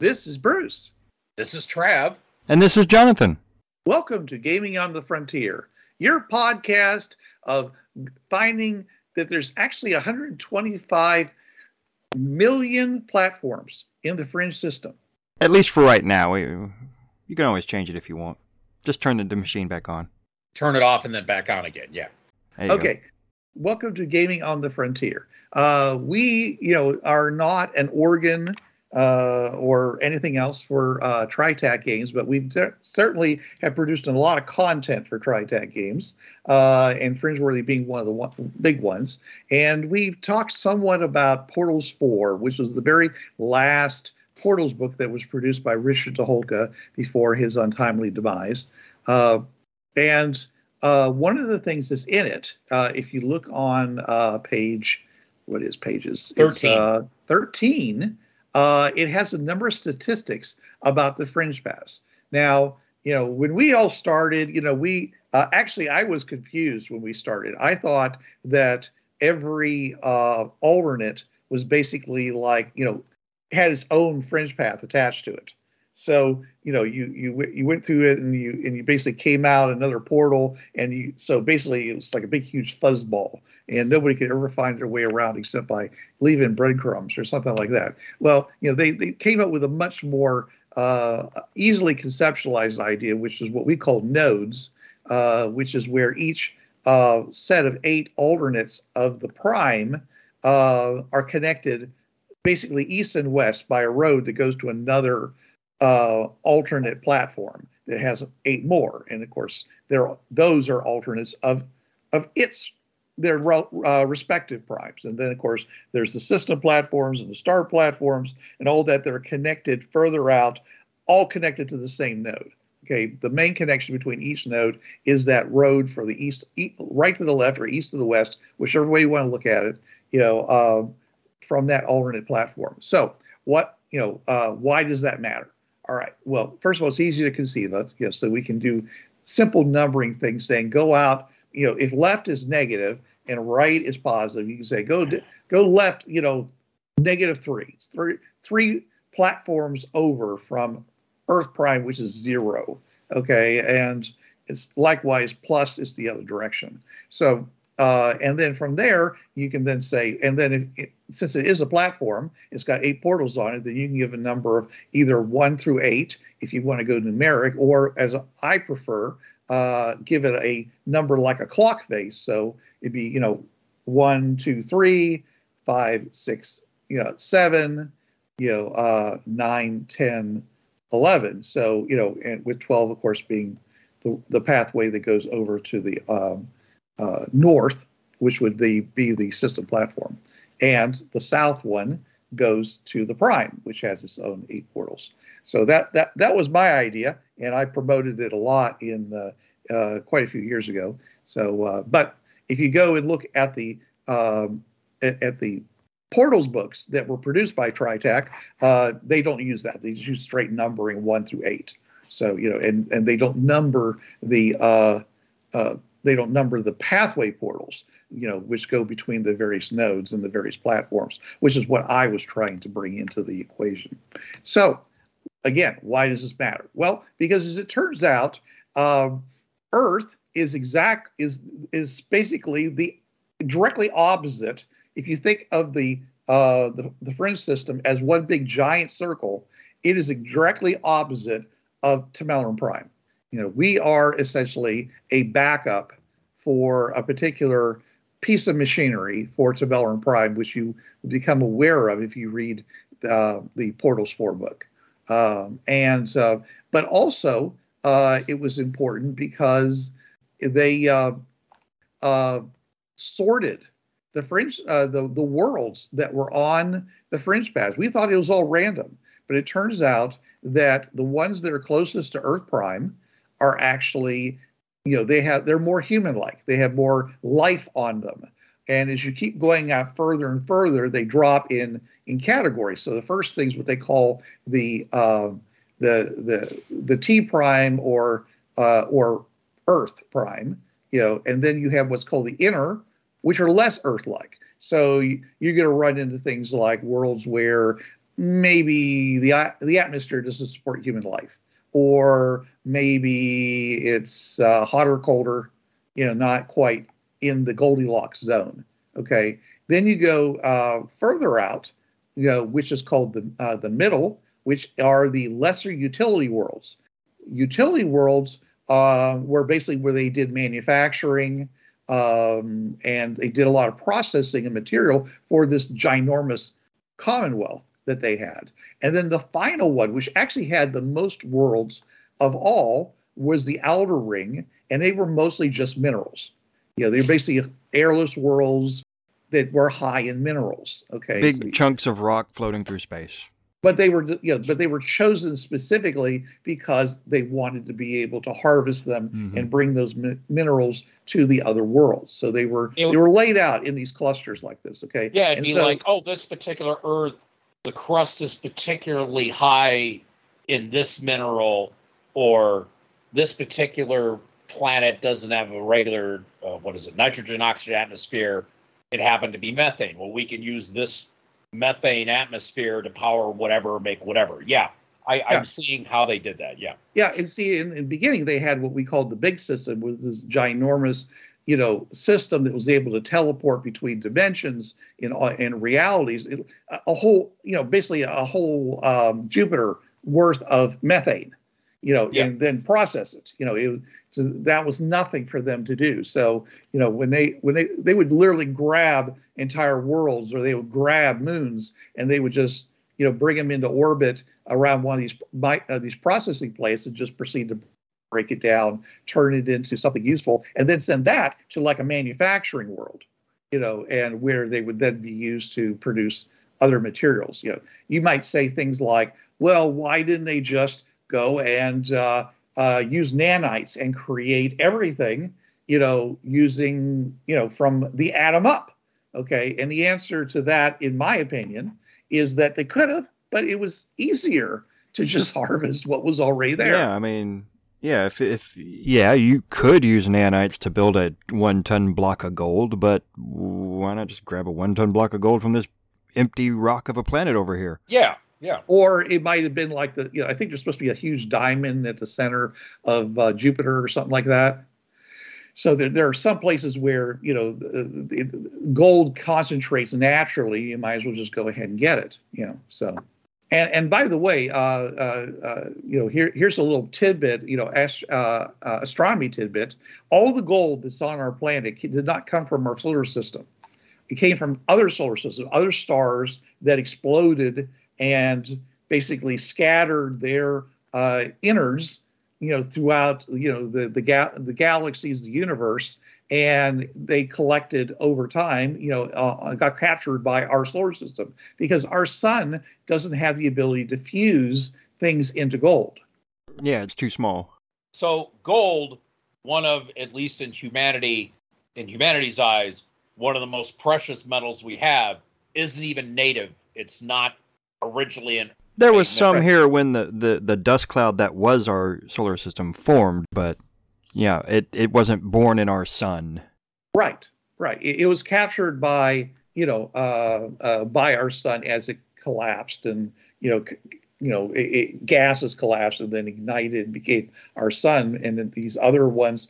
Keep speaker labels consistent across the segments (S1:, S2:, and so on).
S1: This is Bruce.
S2: This is Trav.
S3: And this is Jonathan.
S1: Welcome to Gaming on the Frontier, your podcast of finding that there's actually 125 million platforms in the Fringe system.
S3: At least for right now. You can always change it if you want. Just turn the, the machine back on.
S2: Turn it off and then back on again. Yeah.
S3: There you go.
S1: Okay. Welcome to Gaming on the Frontier. Uh, we, you know, are not an organ uh, or anything else for uh, TriTac games, but we cer- certainly have produced a lot of content for TriTac games, uh, and Fringeworthy being one of the one, big ones. And we've talked somewhat about Portals 4, which was the very last Portals book that was produced by Richard Tucholka before his untimely demise. Uh, and uh, one of the things that's in it, uh, if you look on uh, page, what is pages? It's,
S2: 13.
S1: uh, 13. Uh, it has a number of statistics about the fringe paths. Now, you know, when we all started, you know, we uh, actually, I was confused when we started. I thought that every uh, alternate was basically like, you know, had its own fringe path attached to it. So you know you you you went through it and you and you basically came out another portal and you so basically it was like a big huge fuzzball and nobody could ever find their way around except by leaving breadcrumbs or something like that. Well, you know they they came up with a much more uh, easily conceptualized idea, which is what we call nodes, uh, which is where each uh, set of eight alternates of the prime uh, are connected basically east and west by a road that goes to another uh, alternate platform that has eight more, and of course, there those are alternates of of its their uh, respective primes, and then of course there's the system platforms and the star platforms and all that that are connected further out, all connected to the same node. Okay, the main connection between each node is that road for the east, right to the left or east to the west, whichever way you want to look at it. You know, uh, from that alternate platform. So, what you know, uh, why does that matter? All right. Well, first of all, it's easy to conceive of. Yes, so we can do simple numbering things, saying go out. You know, if left is negative and right is positive, you can say go go left. You know, negative three. Three three platforms over from Earth prime, which is zero. Okay, and it's likewise plus is the other direction. So uh, and then from there, you can then say, and then it, since it is a platform, it's got eight portals on it, then you can give a number of either one through eight if you want to go numeric, or as I prefer, uh, give it a number like a clock face. So it'd be, you know, one, two, three, five, six, you know, seven, you know, uh, nine, 10, 11. So, you know, and with 12, of course, being the, the pathway that goes over to the um, uh, north, which would the, be the system platform, and the south one goes to the prime, which has its own eight portals. So that that that was my idea, and I promoted it a lot in uh, uh, quite a few years ago. So, uh, but if you go and look at the um, at, at the portals books that were produced by TriTac, uh, they don't use that. They just use straight numbering one through eight. So you know, and and they don't number the uh, uh, they don't number the pathway portals, you know, which go between the various nodes and the various platforms, which is what I was trying to bring into the equation. So, again, why does this matter? Well, because as it turns out, um, Earth is exact is is basically the directly opposite. If you think of the uh, the, the fringe system as one big giant circle, it is directly opposite of Tamalaran Prime you know, we are essentially a backup for a particular piece of machinery for Tabellum Prime, which you become aware of if you read uh, the Portals 4 book. Um, and uh, but also uh, it was important because they uh, uh, sorted the fringe, uh, the the worlds that were on the fringe paths. We thought it was all random, but it turns out that the ones that are closest to Earth Prime are actually, you know, they have they're more human-like. They have more life on them, and as you keep going out further and further, they drop in in categories. So the first thing's what they call the uh, the the the T prime or uh, or Earth prime, you know, and then you have what's called the inner, which are less Earth-like. So you're going to run into things like worlds where maybe the the atmosphere doesn't support human life, or maybe it's uh, hotter, colder, you know, not quite in the Goldilocks zone. Okay, then you go uh, further out, you know, which is called the uh, the middle, which are the lesser utility worlds. Utility worlds uh, were basically where they did manufacturing um, and they did a lot of processing and material for this ginormous commonwealth that they had. And then the final one, which actually had the most worlds of all, was the outer ring, and they were mostly just minerals. You know, they were basically airless worlds that were high in minerals. Okay,
S3: Big
S1: So-
S3: chunks of rock floating through space.
S1: but they were you know but they were chosen specifically because they wanted to be able to harvest them
S3: Mhm.
S1: and bring those mi- minerals to the other worlds so they were
S2: It-
S1: they were laid out in these clusters like this okay
S2: Yeah, it'd
S1: And
S2: be
S1: so-
S2: like, oh, this particular Earth, the crust is particularly high in this mineral, or this particular planet doesn't have a regular, uh, what is it, nitrogen oxygen atmosphere. It happened to be methane. Well, we can use this methane atmosphere to power whatever, make whatever. Yeah, I,
S1: Yeah.
S2: I'm seeing how they did that. Yeah.
S1: yeah and see in, in the beginning they had what we called the big system was this ginormous you know system that was able to teleport between dimensions in in realities it, a- whole you know basically a whole um, jupiter worth of methane you know
S2: Yeah.
S1: and then process it you know it, so that was nothing for them to do so you know when they when they they would literally grab entire worlds or they would grab moons and they would just you know bring them into orbit around one of these uh, these processing plates and just proceed to break it down, turn it into something useful, and then send that to like a manufacturing world, you know, and where they would then be used to produce other materials. You know, you might say things like, "Well, why didn't they just go and uh, uh, use nanites and create everything?" You know, using you know from the atom up. Okay, and the answer to that, in my opinion, is that they could have, but it was easier to just harvest what was already there.
S3: Yeah, I mean, yeah, if if yeah, you could use nanites to build a one ton block of gold, but why not just grab a one ton block of gold from this empty rock of a planet over here?
S2: Yeah. Yeah.
S1: Or it might have been like the, you know, I think there's supposed to be a huge diamond at the center of uh, Jupiter or something like that. So there, there are some places where, you know, the, the gold concentrates naturally. You might as well just go ahead and get it, you know. So, and and by the way, uh, uh, uh, you know, here here's a little tidbit, you know, ast- uh, uh, astronomy tidbit. All the gold that's on our planet did not come from our solar system. It came from other solar systems, other stars that exploded and basically scattered their innards, you know, throughout you know the the, ga- the galaxies, the universe, and they collected over time. You know, uh, got captured by our solar system because our sun doesn't have the ability to fuse things into gold.
S3: Yeah, it's too small.
S2: So gold, one of at least in humanity, in humanity's eyes, one of the most precious metals we have, isn't even native. It's not originally an
S3: There was some here when the, the, the dust cloud that was our solar system formed, but yeah, it, it wasn't born in our sun.
S1: Right, right. It, it was captured by you know uh, uh, by our sun as it collapsed, and you know c- you know it, it, gases collapsed and then ignited and became our sun, and then these other ones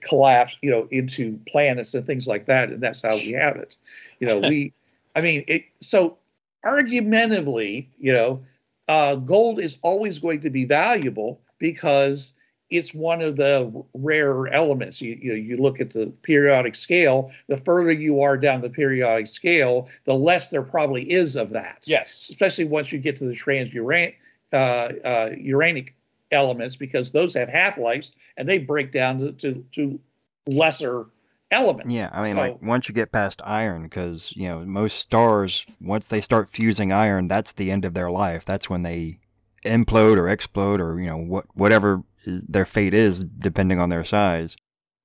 S1: collapsed you know into planets and things like that, and that's how we have it. You know we, I mean it. So argumentatively, you know, uh, gold is always going to be valuable because it's one of the rarer elements. You, you you look at the periodic scale. The further you are down the periodic scale, the less there probably is of that.
S2: yes.
S1: Especially once you get to the transuranic uh, uh, uranic elements, because those have half lives and they break down to, to, to lesser elements.
S3: Yeah, I mean,
S1: So-
S3: like once you get past iron, because you know most stars, once they start fusing iron, that's the end of their life. That's when they implode or explode, or you know what whatever their fate is, depending on their size.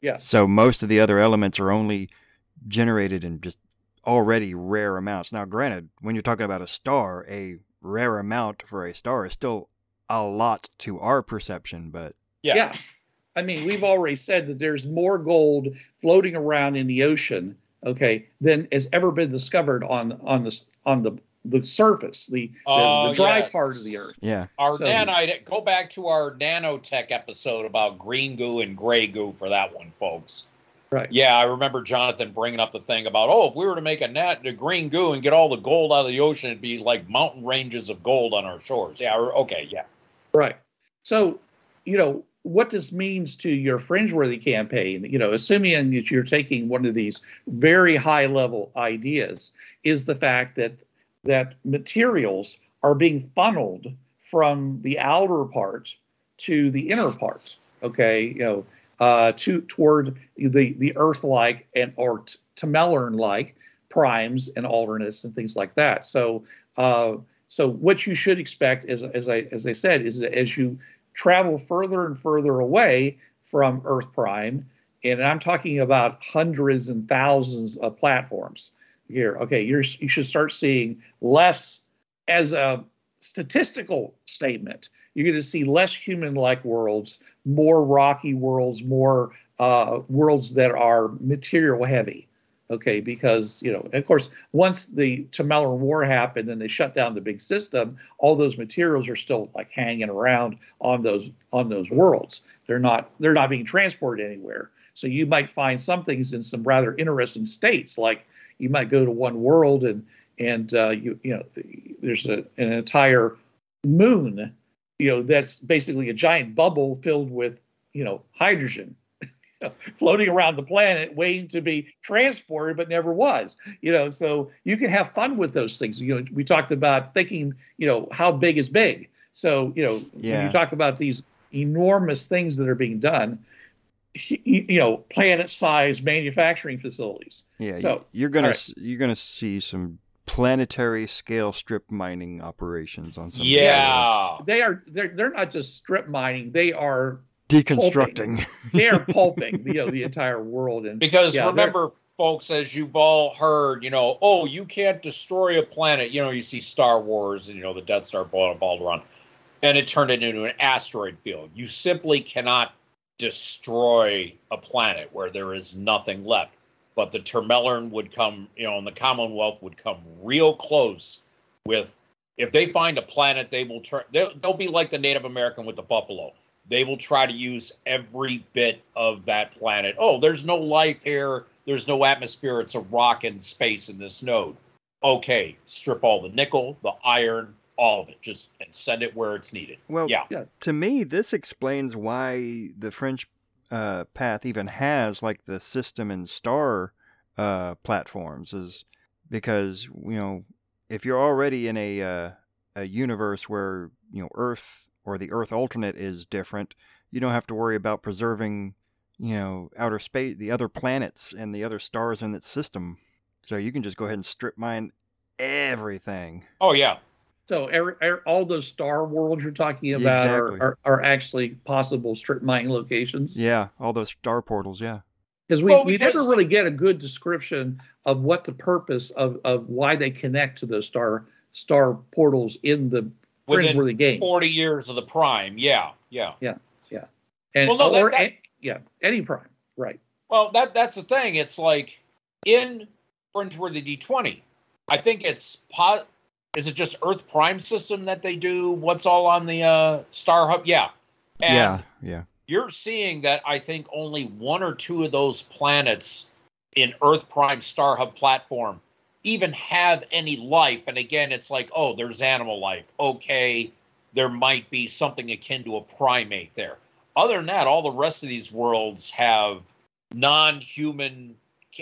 S1: yeah,
S3: So most of the other elements are only generated in just already rare amounts. Now, granted, when you're talking about a star, a rare amount for a star is still a lot to our perception, but
S2: Yeah.
S1: yeah. I mean, we've already said that there's more gold floating around in the ocean, okay, than has ever been discovered on on the on the the surface, the the,
S2: Oh,
S1: the dry
S2: yes.
S1: part of the earth.
S3: yeah,
S2: Our
S1: So-
S2: nanite, go back to our nanotech episode about green goo and gray goo for that one, folks.
S1: Right.
S2: Yeah, I remember Jonathan bringing up the thing about, oh, if we were to make a net, the green goo and get all the gold out of the ocean, it'd be like mountain ranges of gold on our shores. Yeah, okay, yeah.
S1: Right. So, you know, what this means to your fringeworthy campaign, you know, assuming that you're taking one of these very high level ideas, is the fact that that materials are being funneled from the outer part to the inner part. Okay, you know, uh, to toward the the Earth-like and or t- Tamelern-like primes and alternates and things like that. So, uh, so what you should expect, as as I as I said, is that as you travel further and further away from Earth Prime, and I'm talking about hundreds and thousands of platforms here. Okay, you're you should start seeing less as a statistical statement. You're going to see less human-like worlds, more rocky worlds, more uh, worlds that are material heavy. Okay, because you know, of course, once the Tameller War happened and they shut down the big system, all those materials are still like hanging around on those on those worlds. They're not they're not being transported anywhere. So you might find some things in some rather interesting states, like you might go to one world and and uh, you you know there's a, an entire moon, you know that's basically a giant bubble filled with you know hydrogen floating around the planet waiting to be transported but never was you know. So you can have fun with those things. You know we talked about thinking you know how big is big. So you know when you talk about these enormous things that are being done you know planet-sized manufacturing facilities
S3: yeah.
S1: So,
S3: you're gonna
S1: all right.
S3: s you're gonna see some planetary scale strip mining operations on some. of
S2: Yeah.
S1: they are they're, they're not just strip mining they are
S3: deconstructing.
S1: they are pulping you know the entire world and
S2: Because
S1: yeah,
S2: remember, folks, as you've all heard, you know, oh, you can't destroy a planet. You know, you see Star Wars and, you know, the Death Star blowing up all around, and it turned it into an asteroid field. You simply cannot destroy a planet where there is nothing left. But the Termehlern would come, you know, and the Commonwealth would come real close with. If they find a planet, they will try. They'll, they'll be like the Native American with the buffalo they will try to use every bit of that planet. Oh, there's no life here. There's no atmosphere. It's a rock in space in this node. Okay, strip all the nickel, the iron, all of it, just and send it where it's needed.
S3: Well,
S2: Yeah.
S3: to me, this explains why the fringe uh, path even has like the system and star uh, platforms, is because you know if you're already in a uh, a universe where you know Earth or the Earth alternate is different, you don't have to worry about preserving you know outer space, the other planets and the other stars in its system. So you can just go ahead and strip mine everything.
S2: Oh yeah,
S1: So every, every, all those star worlds you're talking about
S3: Exactly.
S1: are, are, are actually possible strip mining locations.
S3: Yeah, all those star portals. Yeah.
S1: Because we,
S2: Well,
S1: we
S2: because-
S1: never really get a good description of what the purpose of, of why they connect to those star star portals in the
S2: within
S1: Fringeworthy game.
S2: forty years of the prime. Yeah, yeah.
S1: yeah, And
S2: Well, no, that-
S1: or
S2: that-
S1: an- yeah, any prime. Right.
S2: Well, that that's the thing. It's like in Fringeworthy D20, I think it's pot. Is it just Earth Prime system that they do? What's all on the uh, Star Hub? Yeah. And
S3: yeah, yeah.
S2: you're seeing that I think only one or two of those planets in Earth Prime Star Hub platform even have any life. And again, it's like, oh, there's animal life. Okay, there might be something akin to a primate there. Other than that, all the rest of these worlds have non-human,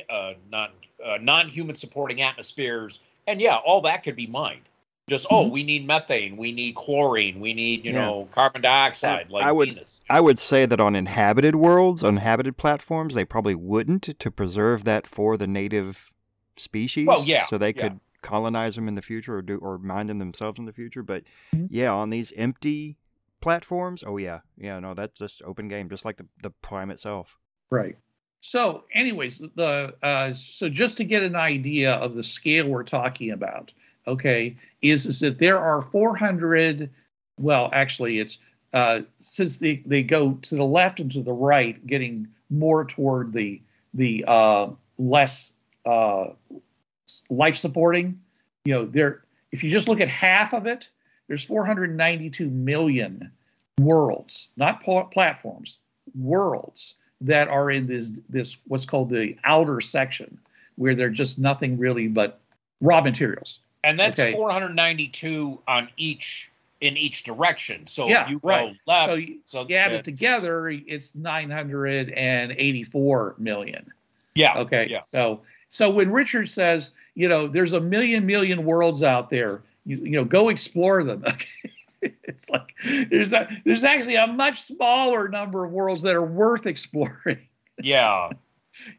S2: uh, non uh, non-human supporting atmospheres, and yeah, all that could be mined. Just oh,
S1: Mhm.
S2: we need methane, we need chlorine, we need you
S3: Yeah.
S2: know carbon dioxide, like
S3: I would-
S2: Venus.
S3: I would say that on inhabited worlds, inhabited platforms, they probably wouldn't to preserve that for the native species.
S2: Well, yeah,
S3: so they
S2: yeah.
S3: could colonize them in the future or do or mine them themselves in the future. But
S1: Mhm.
S3: yeah, on these empty platforms, oh yeah, yeah, no, that's just open game, just like the the prime itself.
S1: Right. So, anyways, the uh, so just to get an idea of the scale we're talking about, okay, is is that there are 400. Well, actually, it's uh, since they they go to the left and to the right, getting more toward the the uh, less uh, life supporting. You know, there. If you just look at half of it, there's 492 million worlds, not pl- platforms, worlds that are in this this what's called the outer section, where they're just nothing really but raw materials.
S2: and that's
S1: okay.
S2: 492 on each in each direction. So
S1: Yeah,
S2: if you
S1: right.
S2: left,
S1: so
S2: so,
S1: you add it together, it's 984 million.
S2: Yeah.
S1: Okay.
S2: Yeah.
S1: So so when Richard says, you know, there's a million million worlds out there, you, you know, go explore them. Okay. it's like there's a there's actually a much smaller number of worlds that are worth exploring.
S2: Yeah.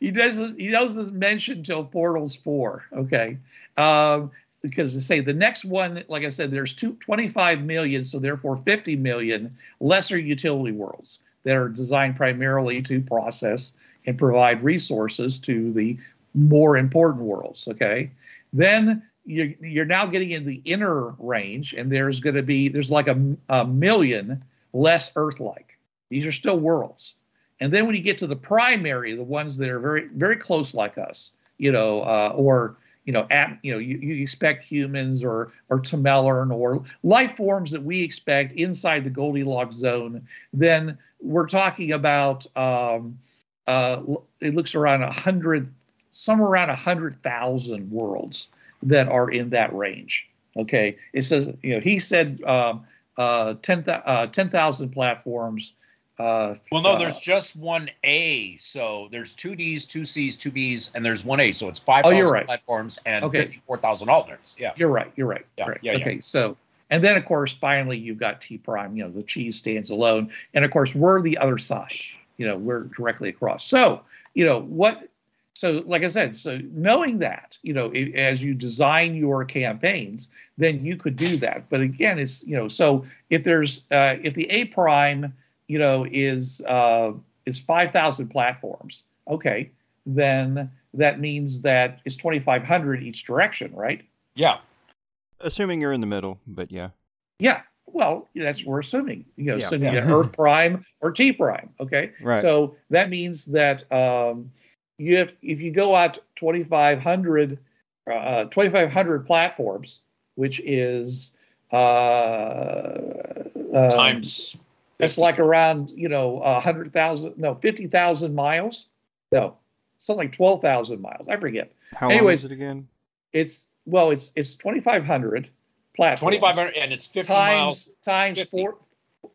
S1: he doesn't he doesn't mention till portals 4 okay um because to say the next one like i said there's two, 25 million so therefore 50 million lesser utility worlds that are designed primarily to process and provide resources to the more important worlds okay then you're, you're now getting in the inner range and there's going to be there's like a, a million less earth-like. These are still worlds. And then when you get to the primary, the ones that are very, very close like us, you know, uh, or you know, at, you know, you, you expect humans or or Tamelern or life forms that we expect inside the Goldilocks zone, then we're talking about um, uh, it looks around a hundred, somewhere around a hundred thousand worlds that are in that range. Okay, it says, you know, he said um, uh, 10,000 uh, 10,000 platforms. Uh,
S2: Well, no,
S1: uh,
S2: there's just one A. So there's two D's, two C's, two B's, and there's one A. So it's 5,000
S1: Oh, right.
S2: platforms and
S1: Okay.
S2: 54,000 alternates. Yeah.
S1: You're right. You're right.
S2: Yeah,
S1: right.
S2: yeah, yeah.
S1: okay. So, and then of course, finally, you've got T prime. You know, the cheese stands alone, and of course, we're the other side. You know, we're directly across. So, you know what? So, like I said, so knowing that, you know, i- as you design your campaigns, then you could do that. But again, it's you know, so if there's uh, if the A prime, you know, is uh, is five thousand platforms, okay, then that means that it's twenty five hundred each direction, right?
S2: Yeah.
S3: Assuming you're in the middle, but yeah.
S1: Yeah. Well, that's we're assuming. You know,
S3: Yeah.
S1: assuming
S3: Yeah.
S1: Earth prime or T prime. Okay.
S3: Right.
S1: So that means that um, you have if you go out 2,500 uh, 2,500 platforms, which is uh, um,
S2: Times.
S1: It's like around you know hundred thousand, no, fifty thousand miles. No, something like twelve thousand miles. I forget.
S3: How long
S1: anyways,
S3: is it again?
S1: It's well, it's it's 2,500 platforms.
S2: 2,500 and it's 50
S1: times
S2: miles,
S1: times
S2: 50.
S1: four,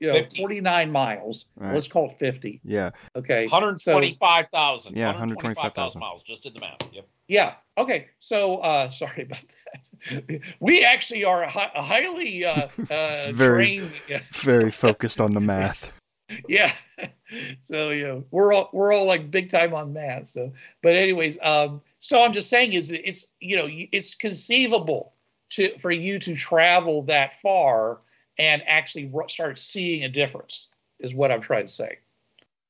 S1: you know,
S2: 50.
S1: 49 miles.
S3: Right.
S1: Let's call it 50.
S3: Yeah.
S1: Okay. So
S2: 125,000.
S3: Yeah,
S2: 125,000 miles. Just did the math. Yep.
S1: yeah. Okay. So uh, sorry about that. we actually are hi- highly uh, uh,
S3: Very-
S1: trained.
S3: Very focused on the math.
S1: yeah so you know we're all we're all like big time on math so but anyways um so i'm just saying is it's you know it's conceivable to for you to travel that far and actually start seeing a difference is what i'm trying to say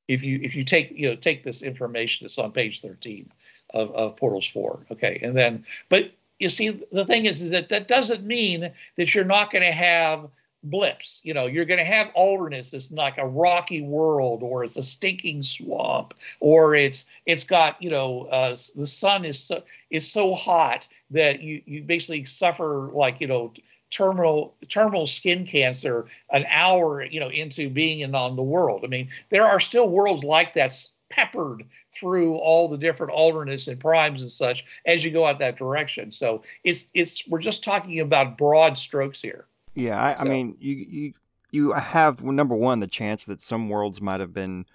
S1: if you if you take you know take this information that's on page 13 of, of portals 4 okay and then but you see the thing is is that that doesn't mean that you're not going to have blips. You know, you're going to have alternates. It's like a rocky world, or it's a stinking swamp, or it's it's got you know uh, the sun is so is so hot that you you basically suffer like you know terminal terminal skin cancer an hour you know into being in on the world. I mean, there are still worlds like that peppered through all the different alternates and primes and such as you go out that direction. So it's it's we're just talking about broad strokes here.
S3: Yeah, I, I mean, you you you have number one the chance that some worlds might have been,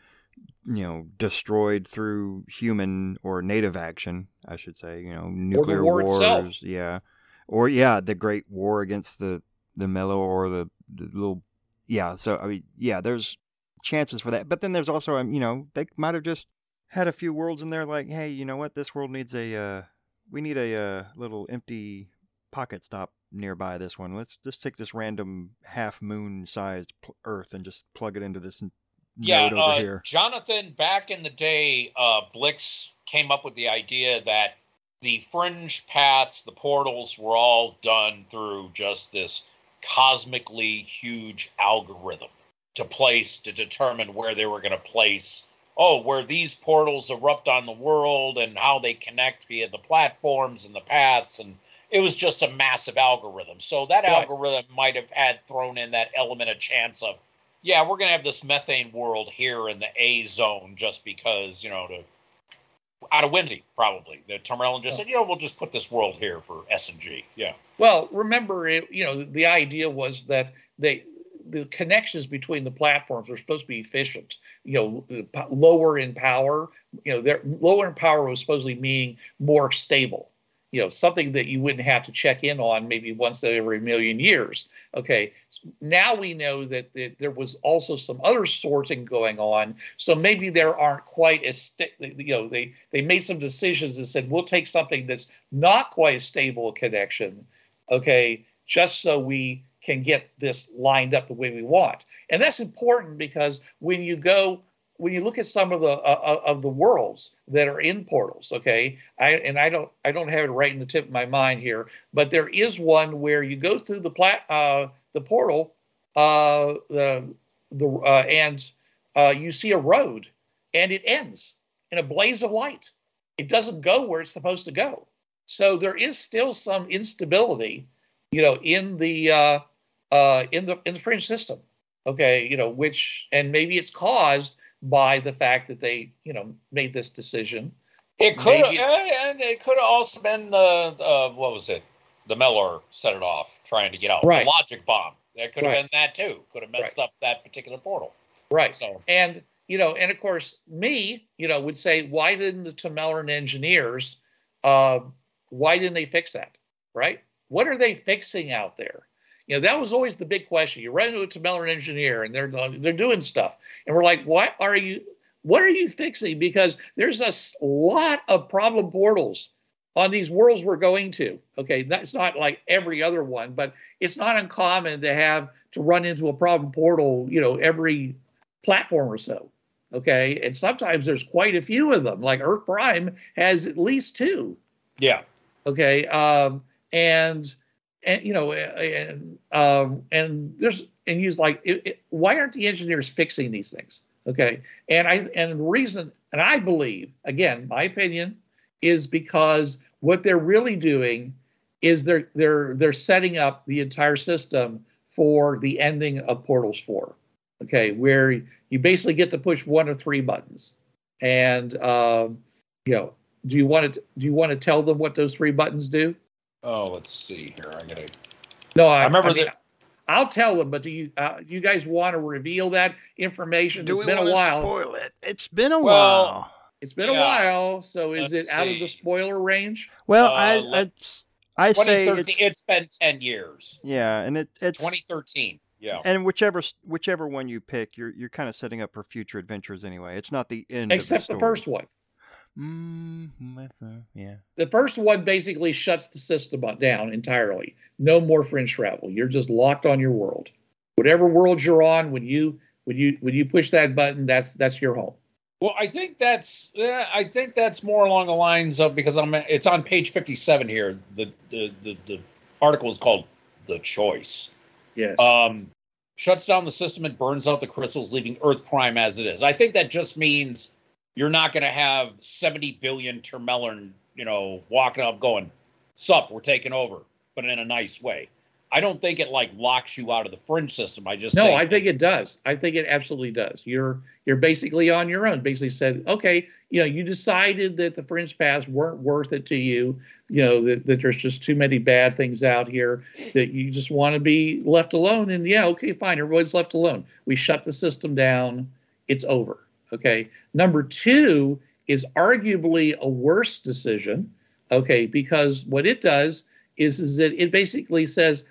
S3: you know, destroyed through human or native action. I should say, you know, nuclear
S1: war
S3: wars.
S1: itself.
S3: Yeah, or yeah, the Great War against the the Meller or the, the little yeah. So I mean, yeah, there's chances for that, but then there's also um, you know they might have just had a few worlds in there like, hey, you know what, this world needs a uh, we need a uh, little empty pocket stop nearby this one. Let's just take this random half moon sized pl- Earth and just plug it into this
S2: Yeah,
S3: over
S2: uh,
S3: here.
S2: Jonathan, back in the day, uh, Blix came up with the idea that the fringe paths, the portals, were all done through just this cosmically huge algorithm to place to determine where they were going to place. Oh, where these portals erupt on the world and how they connect via the platforms and the paths. And it was just a massive algorithm. So that
S1: Right.
S2: algorithm might have had thrown in that element of chance of yeah, we're gonna have this methane world here in the A zone just because you know to out of Whimsy probably. The Tomerlin just oh. said, you know, we'll just put this world here for S and G. Yeah,
S1: Well, remember, it, you know, the idea was that they the connections between the platforms were supposed to be efficient. You know, lower in power. You know, they're lower in power was supposedly meaning more stable. You know, something that you wouldn't have to check in on maybe once every million years. Okay, now we know that, that there was also some other sorting going on. So maybe there aren't quite as sta- you know they they made some decisions and said we'll take something that's not quite as stable connection okay, just so we can get this lined up the way we want. And that's important because when you go, when you look at some of the uh, of the worlds that are in portals, okay, I and I don't I don't have it right in the tip of my mind here, but there is one where you go through the plat uh, the portal, uh, the the uh, and uh, you see a road, and it ends in a blaze of light. It doesn't go where it's supposed to go. So there is still some instability, you know, in the uh, uh, in the in the fringe system. Okay, you know, which and maybe it's caused by the fact that they, you know, made this decision.
S2: it could have,
S1: Maybe-
S2: and it could have also been the uh, what was it? The Meller set it off, trying to get out.
S1: Right.
S2: The logic bomb. That could have
S1: Right.
S2: been that too. Could have messed up that particular portal.
S1: Right.
S2: So
S1: And you know, and of course, me, you know, would say, why didn't the Tamelan engineers, uh, why didn't they fix that? Right? What are they fixing out there? You know, that was always the big question. You run into a Tamelan engineer, and they're they're doing stuff, and we're like, what are you? What are you fixing? Because there's a lot of problem portals on these worlds we're going to. Okay, that's not like every other one, but it's not uncommon to have to run into a problem portal, you know, every platform or so. Okay, and sometimes there's quite a few of them. Like Earth Prime has at least two.
S2: yeah,
S1: Okay, um, and and you know, and um, and there's and use like, it, it, why aren't the engineers fixing these things? Okay, and I and the reason, and I believe, again, my opinion is because what they're really doing is they're they're they're setting up the entire system for the ending of Portals Four. Okay, where you basically get to push one or three buttons, and um, you know, do you want to do you want to tell them what those three buttons do?
S2: Oh, let's see here. I gotta.
S1: No, I,
S2: I remember
S1: I mean,
S2: that-
S1: I'll tell them, but do you uh, you guys want to reveal that information?
S3: Do
S1: it's
S3: we
S1: been a
S3: wanna
S1: while.
S3: spoil it? It's been a
S2: Well,
S3: while.
S1: It's been a while. So is
S2: Let's
S1: it out of the spoiler range?
S3: Well,
S2: Uh,
S3: I
S2: let-
S3: I say it's,
S2: it's been ten years.
S3: yeah, and it, it's
S2: 2013. Yeah.
S3: and whichever whichever one you pick, you're you're kind of setting up for future adventures anyway. It's not the end.
S1: Except
S3: of
S1: the
S3: the,
S1: first one.
S3: Mm, that's, uh, yeah.
S1: The first one basically shuts the system down entirely. No more fringe travel. You're just locked on your world. Whatever world you're on, when you when you when you push that button, that's that's your home.
S2: Well, I think that's yeah, I think that's more along the lines of because I'm it's on page 57 here. The the the, the article is called "The Choice."
S1: Yes.
S2: Um, shuts down the system and burns out the crystals, leaving Earth Prime as it is. I think that just means you're not going to have 70 billion Termehlern, you know, walking up going, "Sup, we're taking over," but in a nice way. I don't think it like locks you out of the fringe system. I just
S1: No,
S2: think,
S1: I think it does. I think it absolutely does. You're you're basically on your own. Basically said, okay, you know, you decided that the fringe paths weren't worth it to you. You know that, that there's just too many bad things out here that you just want to be left alone. And yeah, okay, fine, everybody's left alone. We shut the system down. It's over. Okay. Number two is arguably a worse decision. Okay, because what it does is is that it basically says,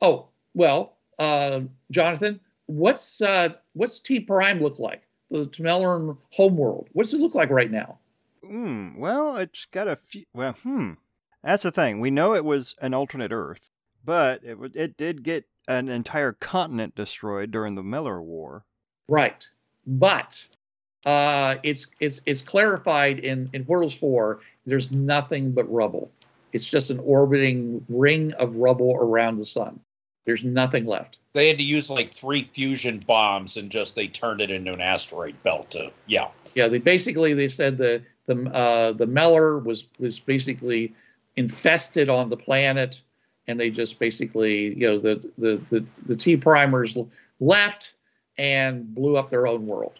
S1: "Oh, well, uh, Jonathan, what's uh, what's T Prime look like? The Termehlern homeworld. What does it look like right now?"
S3: Hmm. Well, it's got a few. Well, hmm. That's the thing. We know it was an alternate Earth, but it it did get an entire continent destroyed during the Meller War.
S1: Right, but uh, it's it's it's clarified in in Portals Four. There's nothing but rubble. It's just an orbiting ring of rubble around the sun. There's nothing left.
S2: They had to use like three fusion bombs and just they turned it into an asteroid belt. To yeah,
S1: Yeah, they basically they said the the uh, the Meller was was basically infested on the planet, and they just basically you know the the the, the T primers left and blew up their own world.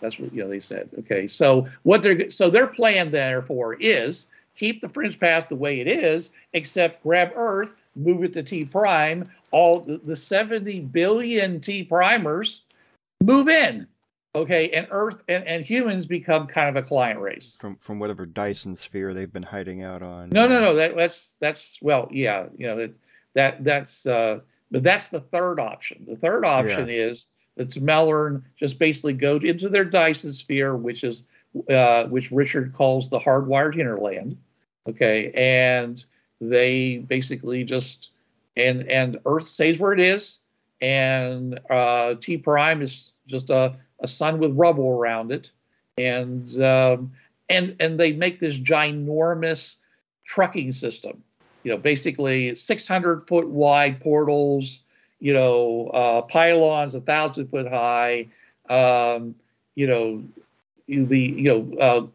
S1: That's what you know they said. Okay, so what they're so their plan therefore is keep the fringe path the way it is, except grab Earth, move it to T prime. All the, the 70 billion T primers move in. Okay, and Earth and, and humans become kind of a client race.
S3: from from whatever Dyson sphere they've been hiding out on.
S1: No, no, no. That, that's that's well, yeah, you know that that that's uh, but that's the third option. The third option is that Mellern just basically go into their Dyson sphere, which is uh, which Richard calls the hardwired hinterland. Okay, and they basically just and and Earth stays where it is, and uh, T prime is just a, a sun with rubble around it, and um, and and they make this ginormous trucking system. You know, basically 600 foot wide portals. You know, uh, pylons a thousand foot high. Um, you know, the you know uh,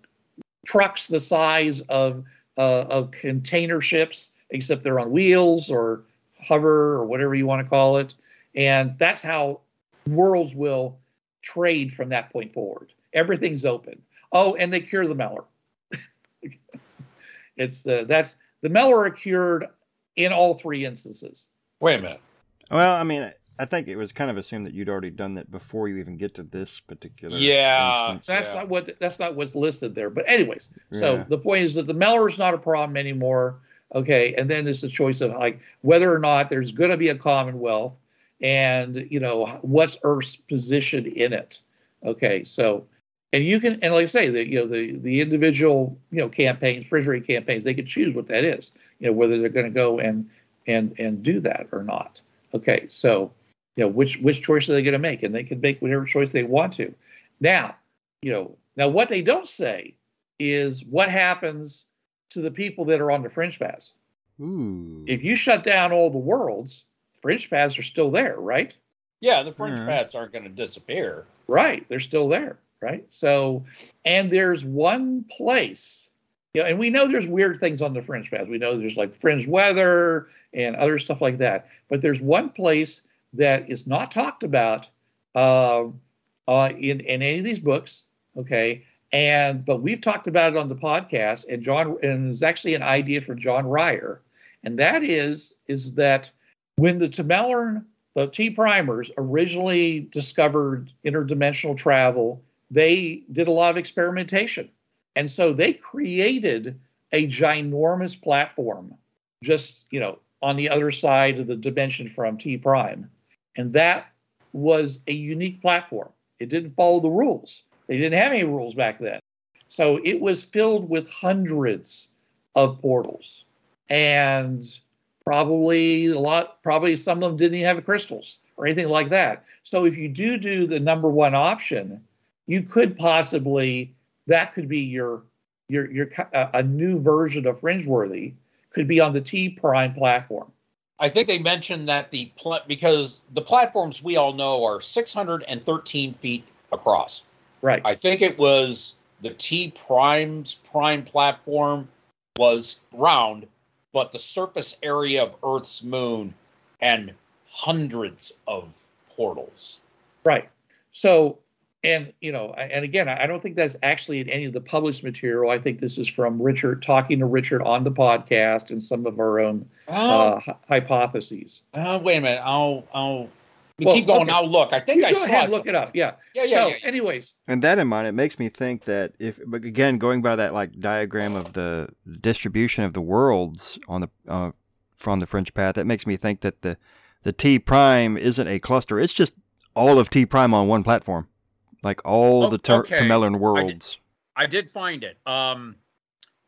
S1: trucks the size of uh, of container ships, except they're on wheels or hover or whatever you want to call it. And that's how worlds will trade from that point forward. Everything's open. Oh, and they cure the Meller. it's uh, that's the Meller are cured in all three instances.
S2: wait a minute.
S3: Well, I mean, I think it was kind of assumed that you'd already done that before you even get to this particular.
S2: Yeah,
S3: instance.
S1: That's
S2: Yeah.
S1: not what that's not what's listed there. But anyways, so
S3: Yeah.
S1: the point is that the Meller is not a problem anymore. Okay, and then it's a choice of like whether or not there's going to be a Commonwealth, and you know what's Earth's position in it. Okay, so and you can and like I say the you know the the individual you know campaigns, refrigerator campaigns, they can choose what that is. You know whether they're going to go and and and do that or not. Okay, so you know which which choice are they going to make, and they can make whatever choice they want to. Now, you know, now what they don't say is what happens to the people that are on the fringe paths.
S3: Ooh.
S1: If you shut down all the worlds, fringe paths are still there, right?
S2: Yeah, the fringe
S3: Mhm.
S2: paths aren't going to disappear.
S1: Right, they're still there, right? So, and there's one place, you know, and we know there's weird things on the fringe paths. We know there's like fringe weather and other stuff like that. But there's one place that is not talked about uh, uh, in in any of these books. Okay, and but we've talked about it on the podcast, and John and it's actually an idea for John Ryer, and that is is that when the Termehlern the T primers originally discovered interdimensional travel, they did a lot of experimentation. And so they created a ginormous platform just, you know, on the other side of the dimension from T prime. And that was a unique platform. It didn't follow the rules. They didn't have any rules back then. So it was filled with hundreds of portals. And probably a lot probably some of them didn't even have crystals or anything like that so if you do do the number one option you could possibly that could be your your your a, uh, a new version of fringeworthy could be on the t prime platform
S2: I think they mentioned that the pl- because the platforms we all know are 613 feet across.
S1: right
S2: I think it was the T Prime's prime platform was round, but the surface area of Earth's moon and hundreds of portals.
S1: right so and you know and again i I don't think that's actually in any of the published material i think this is from richard talking to richard on the podcast and some of our own
S2: Oh,
S1: uh, hy- hypotheses
S2: uh, wait a minute. I'll I'll we
S1: Well,
S2: keep going.
S1: okay.
S2: I'll look. I think
S1: you
S2: I
S1: go
S2: saw
S1: ahead and look it up yeah
S2: Yeah, yeah,
S1: so
S2: yeah, yeah.
S1: anyways
S3: And that in mind, it makes me think that if, but again, going by that like diagram of the distribution of the worlds on the uh, from the Fringe Path. That makes me think that the the T Prime isn't a cluster. It's just all of T Prime on one platform, like all
S2: Oh,
S3: the ter-
S2: okay.
S3: Worlds.
S2: I did find it. Um,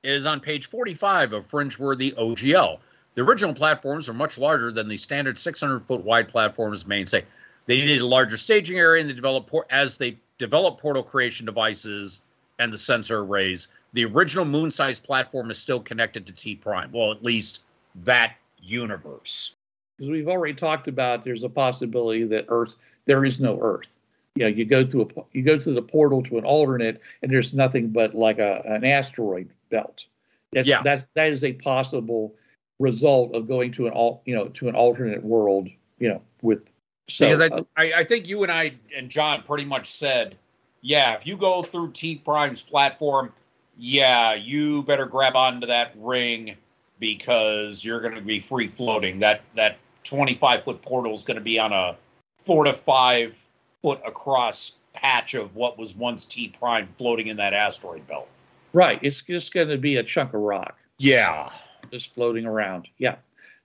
S2: it is on page 45 of Fringeworthy OGL. The original platforms are much larger than the standard 600 foot wide platforms mainstay. They needed a larger staging area, and they developed por- as they developed portal creation devices and the sensor arrays. The original moon-sized platform is still connected to T Prime. Well, at least that universe.
S1: because we've already talked about there's a possibility that Earth there is no Earth. You know, you go to a you go to the portal to an alternate, and there's nothing but like a an asteroid belt. That's
S2: Yeah.
S1: that's that is a possible result of going to an all you know to an alternate world. You know, with so
S2: because I,
S1: uh,
S2: I, I think you and I and John pretty much said, yeah, if you go through T Prime's platform, yeah, you better grab onto that ring because you're going to be free floating. That that 25 foot portal is going to be on a four to five foot across patch of what was once T Prime floating in that asteroid belt.
S1: right, it's just going to be a chunk of rock.
S2: Yeah.
S1: just floating around. Yeah.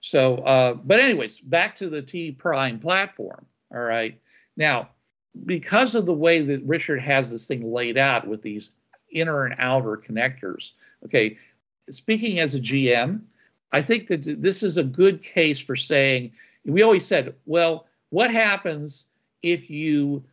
S1: So, uh, but anyways, back to the T Prime platform. All right. Now, because of the way that Richard has this thing laid out with these inner and outer connectors, okay, speaking as a GM, I think that this is a good case for saying, we always said, well, what happens if you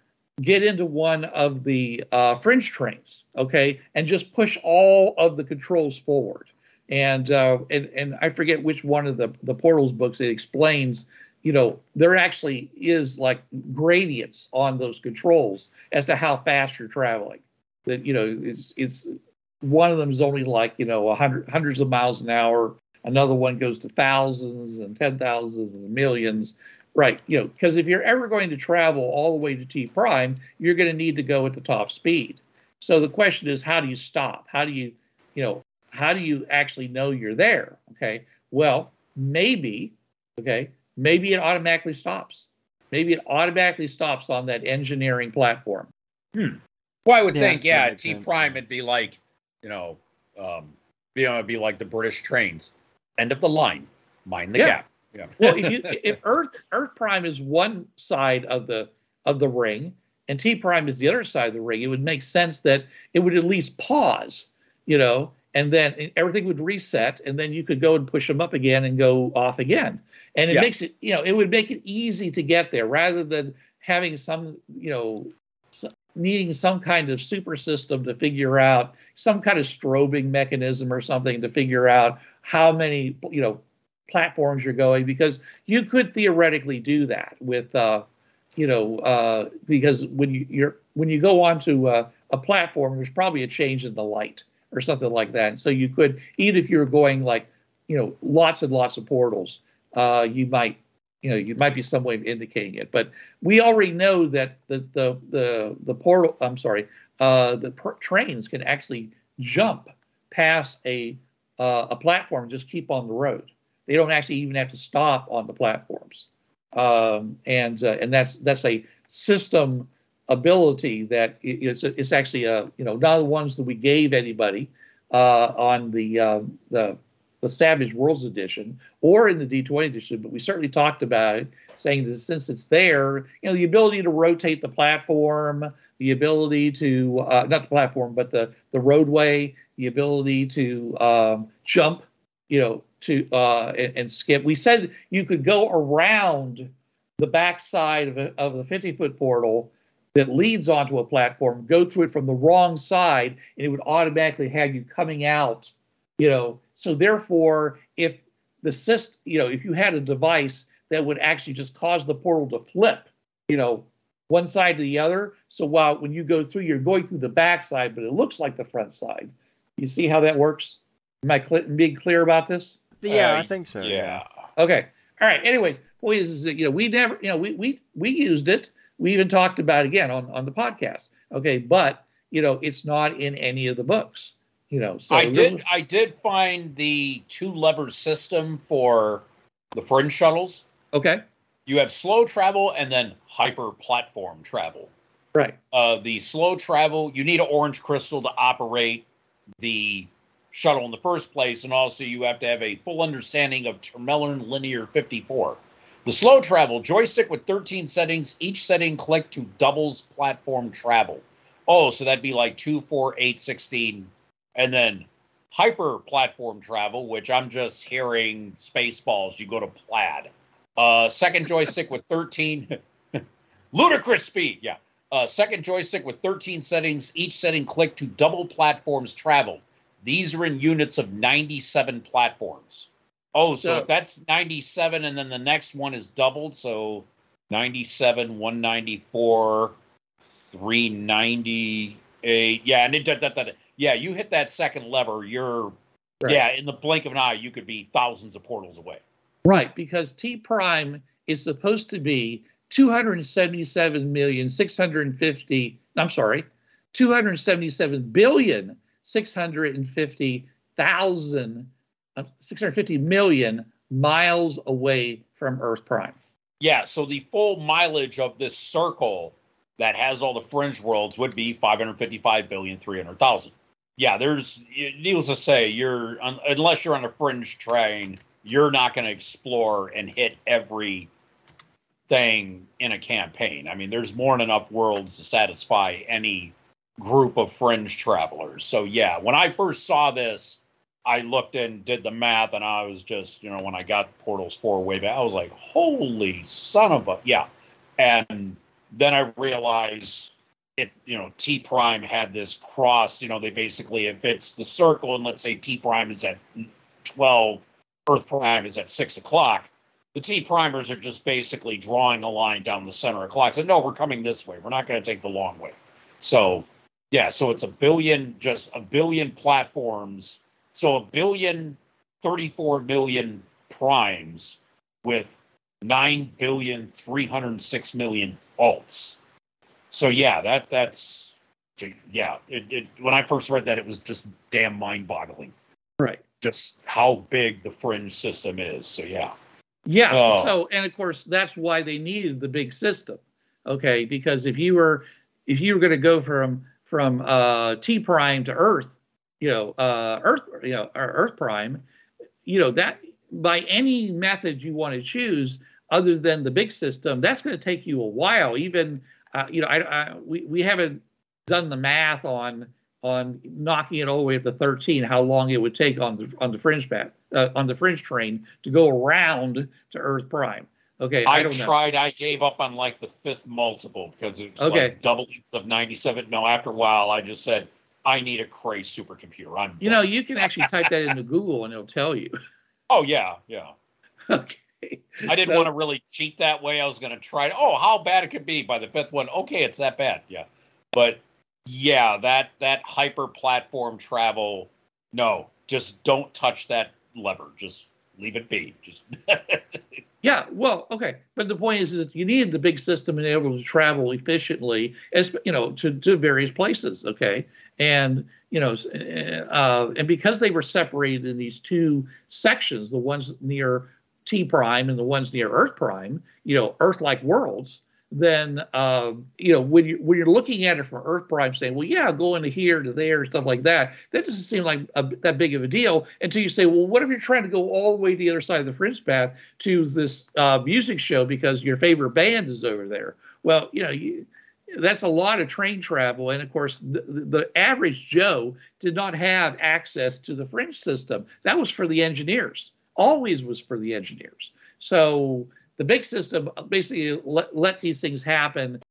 S1: get into one of the uh, fringe trains, okay, and just push all of the controls forward? and uh, and and I forget which one of the the portals books it explains. You know, there actually is like gradients on those controls as to how fast you're traveling. That you know, it's it's one of them is only like you know a hundred hundreds of miles an hour. Another one goes to thousands and ten thousands and millions. Right, you know, because if you're ever going to travel all the way to T prime, you're going to need to go at the top speed. So the question is, how do you stop? How do you, you know, how do you actually know you're there? Okay. Well, maybe, okay, maybe it automatically stops. Maybe it automatically stops on that engineering platform. Hmm.
S2: Well, I would
S3: Yeah,
S2: think, yeah, T. Prime, it'd be like, you know, um, you know, it'd be like the British trains. End of the line, mind the
S1: Yeah.
S2: gap. Yeah.
S1: Well, if you if Earth Earth Prime is one side of the of the ring and T Prime is the other side of the ring, it would make sense that it would at least pause, you know, and then everything would reset, and then you could go and push them up again and go off again. And it
S2: Yeah.
S1: makes it, you know, it would make it easy to get there rather than having some, you know, s- needing some kind of super system to figure out some kind of strobing mechanism or something to figure out how many, you know, platforms you're going because you could theoretically do that with uh, you know uh, because when you you're when you go onto uh, a platform there's probably a change in the light or something like that. So you could even if you're going like you know lots and lots of portals uh, you might you know you might be some way of indicating it. But we already know that the the the, the portal i'm sorry uh, the per- trains can actually jump past a uh, a platform and just keep on the road they don't actually even have to stop on the platforms, um, and uh, and that's that's a system ability that is it's actually a you know not the ones that we gave anybody uh, on the uh, the the Savage Worlds edition or in the D20 edition, but we certainly talked about it, saying that since it's there, you know, the ability to rotate the platform, the ability to uh, not the platform, but the the roadway, the ability to um, jump, you know, to uh, and, and skip. We said you could go around the backside of, a, of the 50 foot portal that leads onto a platform, go through it from the wrong side, and it would automatically have you coming out. You know, so therefore, if the system, you know, if you had a device that would actually just cause the portal to flip, you know, one side to the other. So while when you go through, you're going through the backside, but it looks like the front side. You see how that works? Am I cl- being clear about this?
S3: Yeah,
S2: Uh,
S3: I think so.
S2: Yeah.
S1: Okay. All right. Anyways, point is, is that, you know, we never, you know, we we we used it. We even talked about it again on on the podcast. Okay, but you know, it's not in any of the books. You know, so
S2: I did.
S1: is-
S2: I did find the two lever system for the fringe shuttles.
S1: Okay.
S2: You have slow travel and then hyper platform travel.
S1: Right.
S2: Uh, the slow travel, you need an orange crystal to operate the shuttle in the first place, and also you have to have a full understanding of Termehlern Linear 54. The slow travel joystick with 13 settings, each setting click to doubles platform travel. Oh, so that'd be like 2, 4, 8, 16, and then hyper platform travel, which I'm just hearing Spaceballs, you go to plaid. Uh, second joystick with 13, ludicrous speed, yeah. Uh, second joystick with 13 settings, each setting click to double platforms traveled. These are in units of 97 platforms. Oh, so,
S1: So-
S2: if that's 97 and then the next one is doubled, so 97, 194, 398. Yeah, and it, that, that, that, yeah, you hit that second lever, you're,
S1: Right.
S2: yeah, in the blink of an eye, you could be thousands of portals away.
S1: Right, because T prime is supposed to be 277 million 650. I'm sorry, 277 billion 650 thousand uh, 650 million miles away from Earth prime.
S2: Yeah, so the full mileage of this circle that has all the fringe worlds would be 555 billion 300,000. Yeah, there's needless to say, you're un, unless you're on a fringe train, you're not going to explore and hit every thing in a campaign. I mean, there's more than enough worlds to satisfy any group of fringe travelers. So yeah, when I first saw this, I looked and did the math, and I was just, you know, when I got Portals 4 way back, I was like, holy son of a, yeah. And then I realized it, you know, T Prime had this cross, you know, they basically, if it's the circle, and let's say T Prime is at 12, Earth Prime is at 6 o'clock, the T primers are just basically drawing a line down the center of clock. So, no, we're coming this way. We're not going to take the long way. So, yeah, so it's a billion, just a billion platforms. So a billion, 34 million primes with 9 billion, 306 million alts. So yeah, that that's yeah. It, it when I first read that, it was just damn mind-boggling.
S1: Right.
S2: Just how big the fringe system is. So yeah.
S1: Yeah.
S2: Oh.
S1: So, and of course, that's why they needed the big system. Okay, because if you were if you were going to go from from uh, T prime to Earth, you know, uh, Earth, you know, Earth prime, you know that by any method you want to choose, other than the big system, that's going to take you a while. Even uh, you know, I, I we we haven't done the math on on knocking it all the way up to 13 how long it would take on the on the fringe path uh, on the fringe train to go around to earth prime okay i,
S2: I, tried. I gave up on like the fifth multiple because it was
S1: Okay.
S2: like doublings of 97. No, after a while, I just said I need a Cray supercomputer. I'm
S1: you
S2: done.
S1: know you can actually type that into google and it'll tell you
S2: Oh yeah, yeah.
S1: okay
S2: I didn't
S1: So-
S2: want to really cheat that way. I was going to try. Oh, how bad it could be by the fifth one. Okay, it's that bad. Yeah, but yeah, that that hyper platform travel. No, just don't touch that lever. Just leave it be. Just
S1: Yeah, well, okay, but the point is, is that you needed the big system and able to travel efficiently, as you know, to, to various places. Okay, and you know, uh, and because they were separated in these two sections, the ones near T prime and the ones near Earth prime, you know, Earth-like worlds. Then, um, you know, when you when you're looking at it from Earth prime, saying, well, yeah, going to here to there, stuff like that, that doesn't seem like a, that big of a deal until you say, well, what if you're trying to go all the way to the other side of the fringe path? to this uh, music show because your favorite band is over there. Well, you know, you, that's a lot of train travel, and of course, the, the average Joe did not have access to the fringe system. That was for the engineers. Always was for the engineers. So the big system basically let, let these things happen,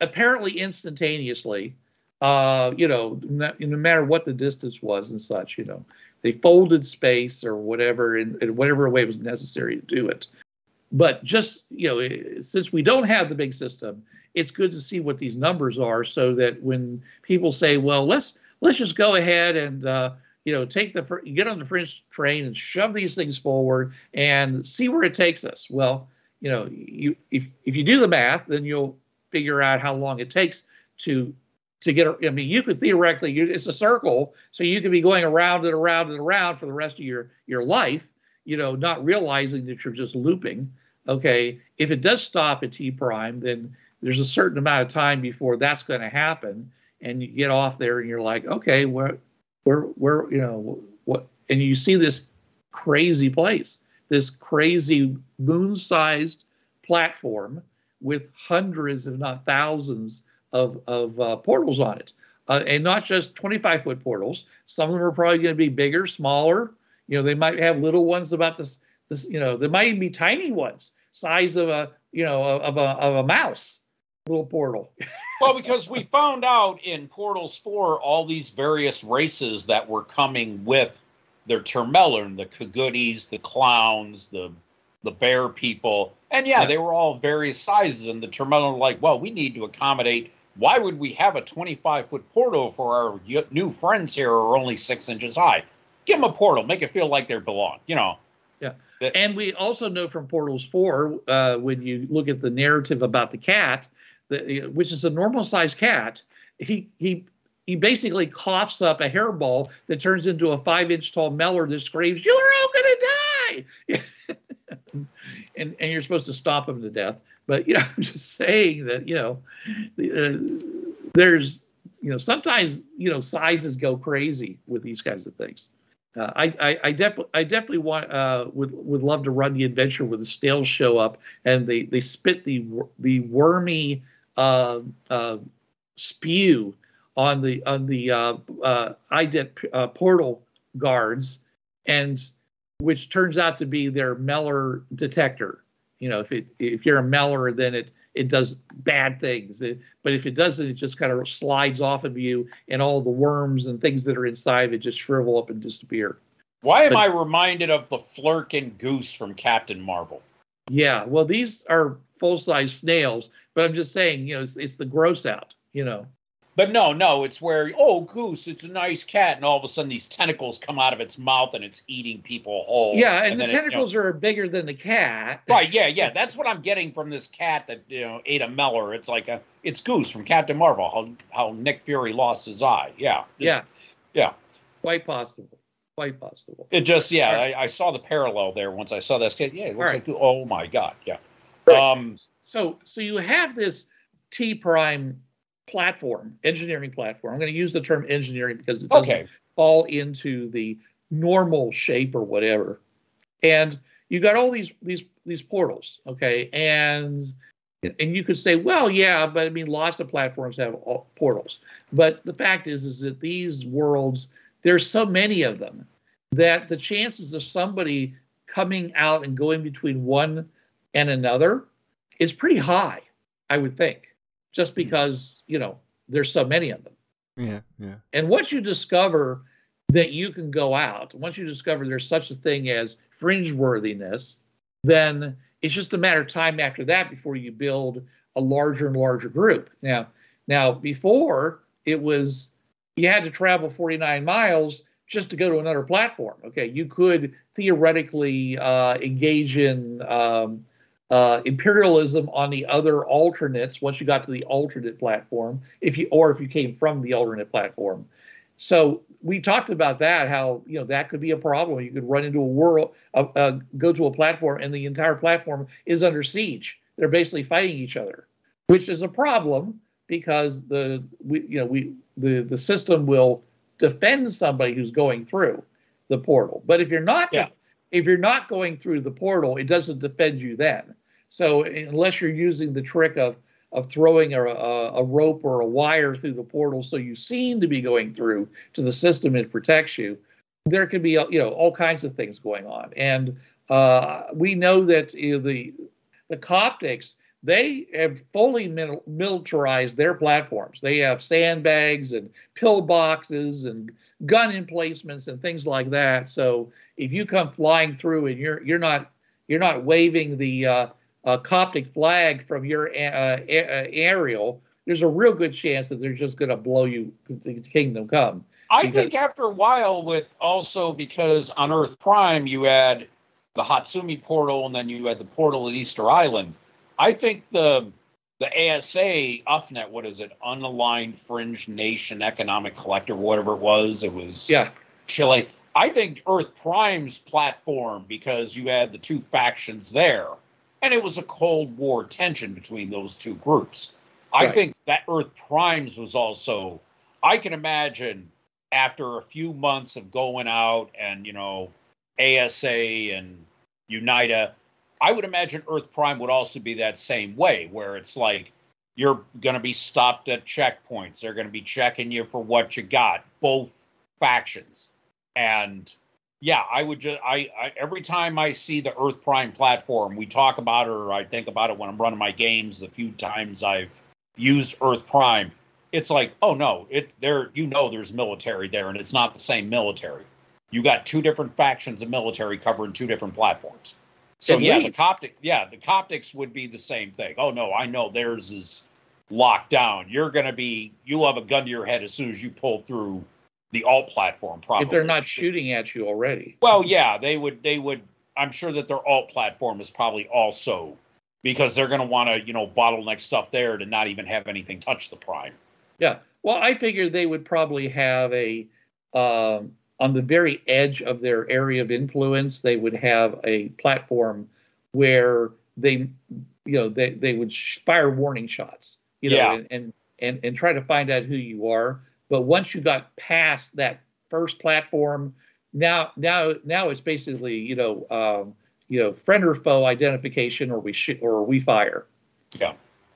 S1: apparently instantaneously. Uh, you know, no, no matter what the distance was and such, you know they folded space or whatever in, in whatever way was necessary to do it but just you know since we don't have the big system it's good to see what these numbers are so that when people say well let's let's just go ahead and uh, you know take the get on the fringe train and shove these things forward and see where it takes us well you know you if if you do the math then you'll figure out how long it takes to to get i mean you could theoretically you, it's a circle so you could be going around and around and around for the rest of your your life you know not realizing that you're just looping okay? If it does stop at t prime then there's a certain amount of time before that's going to happen and you get off there and you're like okay where where where you know what and you see this crazy place, this crazy moon-sized platform with hundreds, if not thousands, of of uh, portals on it, uh, and not just 25 foot portals. Some of them are probably going to be bigger, smaller. You know, they might have little ones about this. This, you know, there might even be tiny ones, size of a, you know, of a of a mouse, little portal.
S2: well, because we found out in Portals 4 all these various races that were coming with their Termehlern, the Kagutis, the clowns, the the bear people. And yeah,
S1: Yeah.
S2: they were all various sizes. And the Termehlern were like, well, we need to accommodate. Why would we have a 25 foot portal for our y- new friends here who are only six inches high? Give them a portal, make it feel like they belong, you know. Yeah.
S1: And we also know from Portals 4, uh, when you look at the narrative about the cat, the, which is a normal sized cat, he he he basically coughs up a hairball that turns into a five inch tall meller that screams, "You're all gonna die!" and and you're supposed to stop him to death. But you know, I'm just saying that you know, uh, there's you know sometimes you know sizes go crazy with these kinds of things. Uh, I, I, I definitely, I definitely want, uh, would, would love to run the adventure where the scales show up and they, they spit the, the wormy, uh, uh, spew on the, on the, uh, uh, ident uh, portal guards, and which turns out to be their Meller detector. You know, if it, if you're a Meller, then it, it does bad things. It, but if it doesn't, it just kind of slides off of you, and all the worms and things that are inside it just shrivel up and disappear.
S2: Why am
S1: But-
S2: I reminded of the Flerken goose from Captain Marvel?
S1: Yeah, well, these are full size snails, but I'm just saying, you know, it's, it's the gross out, you know.
S2: But no, no, it's where oh goose, it's a nice cat, and all of a sudden these tentacles come out of its mouth and it's eating people whole.
S1: yeah, and, the
S2: then it, you know-
S1: tentacles are bigger than the cat.
S2: right, yeah, yeah. That's what I'm getting from this cat that you know ate a Meller. It's like a it's Goose from Captain Marvel. How how Nick Fury lost his eye. Yeah,
S1: Yeah,
S2: yeah.
S1: quite possible. Quite possible.
S2: It just yeah,
S1: Right.
S2: I, I saw the parallel there once I saw this kid. Yeah, it looks
S1: Right.
S2: like oh my god, yeah.
S1: Right.
S2: Um,
S1: So, so you have this T prime platform, engineering platform. I'm going to use the term engineering because it doesn't
S2: okay,
S1: fall into the normal shape or whatever. And you got all these these these portals, okay? And and you could say, well, yeah, but I mean, lots of platforms have all, portals. But the fact is, is that these worlds, there's so many of them that the chances of somebody coming out and going between one and another is pretty high, I would think, just because you know there's so many of them.
S3: Yeah, yeah.
S1: And once you discover that you can go out, once you discover there's such a thing as fringe worthiness, then it's just a matter of time after that before you build a larger and larger group. Now, now before it was you had to travel 49 miles just to go to another platform. Okay, you could theoretically uh, engage in um, uh, imperialism on the other alternates once you got to the alternate platform, if you or if you came from the alternate platform. So we talked about that, how you know that could be a problem. You could run into a world, uh, uh, go to a platform, and the entire platform is under siege. They're basically fighting each other, which is a problem because the we you know we the the system will defend somebody who's going through the portal. But if you're not
S2: Yeah.
S1: If you're not going through the portal, it doesn't defend you then. So unless you're using the trick of of throwing a, a, a rope or a wire through the portal, so you seem to be going through to the system it protects you, there could be you know all kinds of things going on. And uh, we know that you know, the the Coptics they have fully mil- militarized their platforms. They have sandbags and pill boxes and gun emplacements and things like that. So if you come flying through and you're you're not you're not waving the uh, uh, Coptic flag from your uh, a- uh, aerial, there's a real good chance that they're just going to blow you to Kingdom Come.
S2: I
S1: Because-
S2: think after a while, with also because on Earth Prime you had the Hatsumi portal and then you had the portal at Easter Island. I think the the ASA UFNet, what is it, unaligned fringe nation economic collective, whatever it was, it was
S1: Yeah,
S2: Chile. I think Earth Prime's platform because you had the two factions there, and it was a Cold War tension between those two groups. I think that Earth Prime's was also. I can imagine after a few months of going out and you know ASA and Unita, I would imagine Earth Prime would also be that same way, where it's like you're going to be stopped at checkpoints. They're going to be checking you for what you got, both factions. And yeah, I would just I, I every time I see the Earth Prime platform, we talk about it or I think about it when I'm running my games. The few times I've used Earth Prime, it's like, oh no, it there you know there's military there, and it's not the same military. You got two different factions of military covering two different platforms. So
S1: At
S2: yeah, the. Coptic, yeah, the Coptics would be the same thing. Oh no, I know theirs is locked down. You're gonna be, you'll have a gun to your head as soon as you pull through the alt platform. Probably
S1: if they're not shooting at you already.
S2: Well, yeah, they would. They would. I'm sure that their alt platform is probably also because they're going to want to, you know, bottleneck stuff there to not even have anything touch the prime.
S1: Yeah. Well, I figured they would probably have a um, on the very edge of their area of influence. They would have a platform where they, you know, they they would fire warning shots, you know,
S2: Yeah.
S1: and, and and and try to find out who you are. But once you got past that first platform, now now now it's basically you know um, you know friend or foe identification, or we sh- or we fire.
S2: Yeah.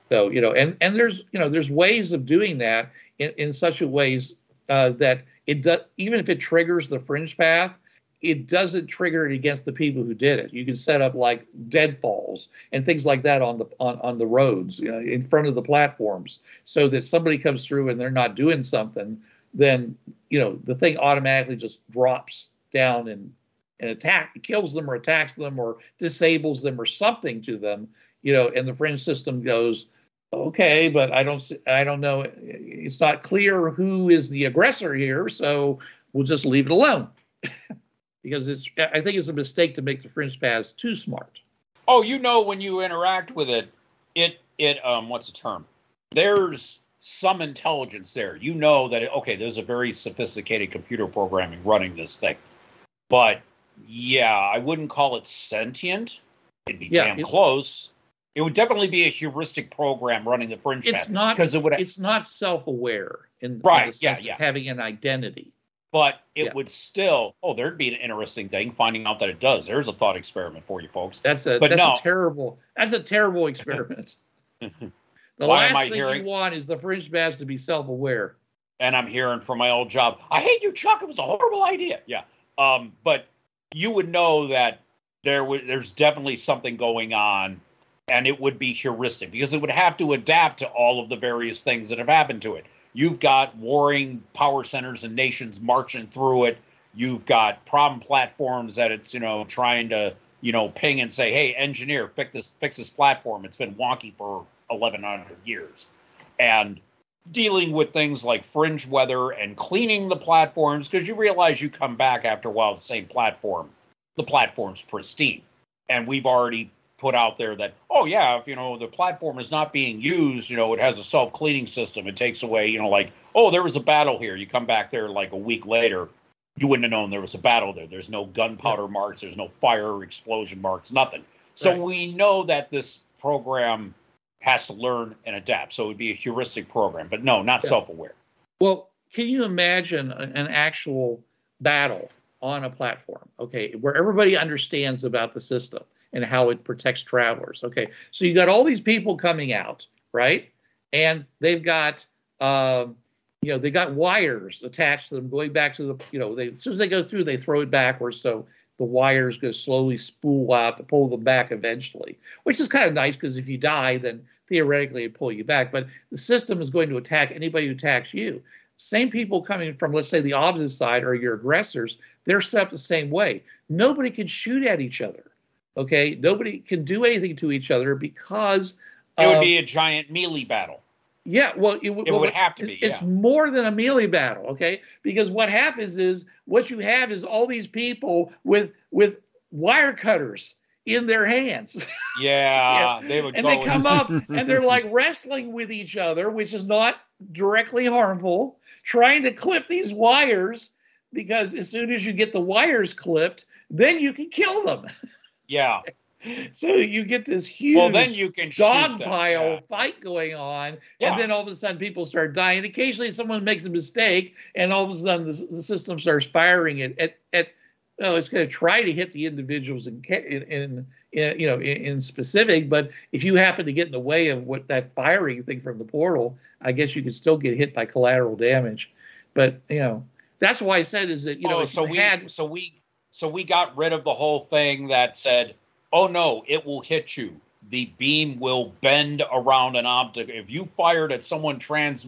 S1: So you know, and and there's you know there's ways of doing that in, in such a ways uh, that it does even if it triggers the fringe path, it doesn't trigger it against the people who did it. You can set up like deadfalls and things like that on the on, on the roads, you know, in front of the platforms, so that somebody comes through and they're not doing something, then you know the thing automatically just drops down and and attack kills them or attacks them or disables them or something to them, you know, and the fringe system goes, okay, but I don't I don't know. It's not clear who is the aggressor here, so we'll just leave it alone. because it's I think it's a mistake to make the fringe paths too smart.
S2: Oh, you know, when you interact with it, it it um, what's the term? There's some intelligence there. You know that it, okay, there's a very sophisticated computer programming running this thing, but yeah, I wouldn't call it sentient. It'd be
S1: Yeah,
S2: damn
S1: it-
S2: close. It would definitely be a heuristic program running the fringe
S1: It's not
S2: because it would
S1: it's not self-aware in, in
S2: Right,
S1: the
S2: yeah, yeah.
S1: having an identity.
S2: but it
S1: Yeah.
S2: would still oh there'd be an interesting thing finding out that it does there's a thought experiment for you folks
S1: That's a
S2: But
S1: that's
S2: no.
S1: a terrible that's a terrible experiment. the
S2: Why am
S1: last
S2: I
S1: thing
S2: hearing-
S1: you want is the fringe paths to be self-aware.
S2: and i'm hearing from my old job i hate you chuck it was a horrible idea yeah um but you would know that there was there's definitely something going on and it would be heuristic because it would have to adapt to all of the various things that have happened to it. You've got warring power centers and nations marching through it. You've got problem platforms that it's you know trying to you know ping and say hey engineer fix this fix this platform. It's been wonky for 1100 years. And dealing with things like fringe weather and cleaning the platforms because you realize you come back after a while the same platform the platform's pristine. And we've already put out there that oh yeah if you know the platform is not being used you know it has a self-cleaning system. It takes away you know like oh there was a battle here. You come back there like a week later you wouldn't have known there was a battle there. There's no gunpowder marks. There's no fire explosion marks nothing. So
S1: Right.
S2: we know that this program has to learn and adapt. So it would be a heuristic program but no not
S1: Yeah.
S2: self-aware.
S1: Well, can you imagine an actual battle on a platform, okay, where everybody understands about the system and how it protects travelers? Okay, so you got all these people coming out, right? And they've got, um, you know, they got wires attached to them going back to the, you know, they, as soon as they go through, they throw it backwards. So the wires go slowly spool out to pull them back eventually, which is kind of nice because if you die, then theoretically it'd pull you back. But the system is going to attack anybody who attacks you. Same people coming from, let's say, the opposite side or your aggressors, they're set up the same way. Nobody can shoot at each other. Okay, nobody can do anything to each other because
S2: it would
S1: of-
S2: be a giant melee battle.
S1: Yeah, well, it, would-
S2: It
S1: well,
S2: would have to
S1: it's,
S2: be,
S1: It's more than a melee battle, okay? Because what happens is what you have is all these people with with wire cutters in their hands,
S2: yeah, they would
S1: and they
S2: and-
S1: come up and they're like wrestling with each other, which is not directly harmful, trying to clip these wires because as soon as you get the wires clipped, then you can kill them.
S2: Yeah.
S1: so you get this huge
S2: Well, then you can
S1: dog pile
S2: yeah.
S1: fight going on,
S2: Yeah.
S1: and then all of a sudden people start dying. Occasionally, someone makes a mistake, and all of a sudden the, the system starts firing it at at. Oh, it's going to try to hit the individuals in, in, in, you know in, in specific, but if you happen to get in the way of what that firing thing from the portal, I guess you could still get hit by collateral damage. But you know that's why I said is that you know
S2: oh, so we
S1: had
S2: so we so we got rid of the whole thing that said, "Oh no, it will hit you. The beam will bend around an object. If you fired at someone trans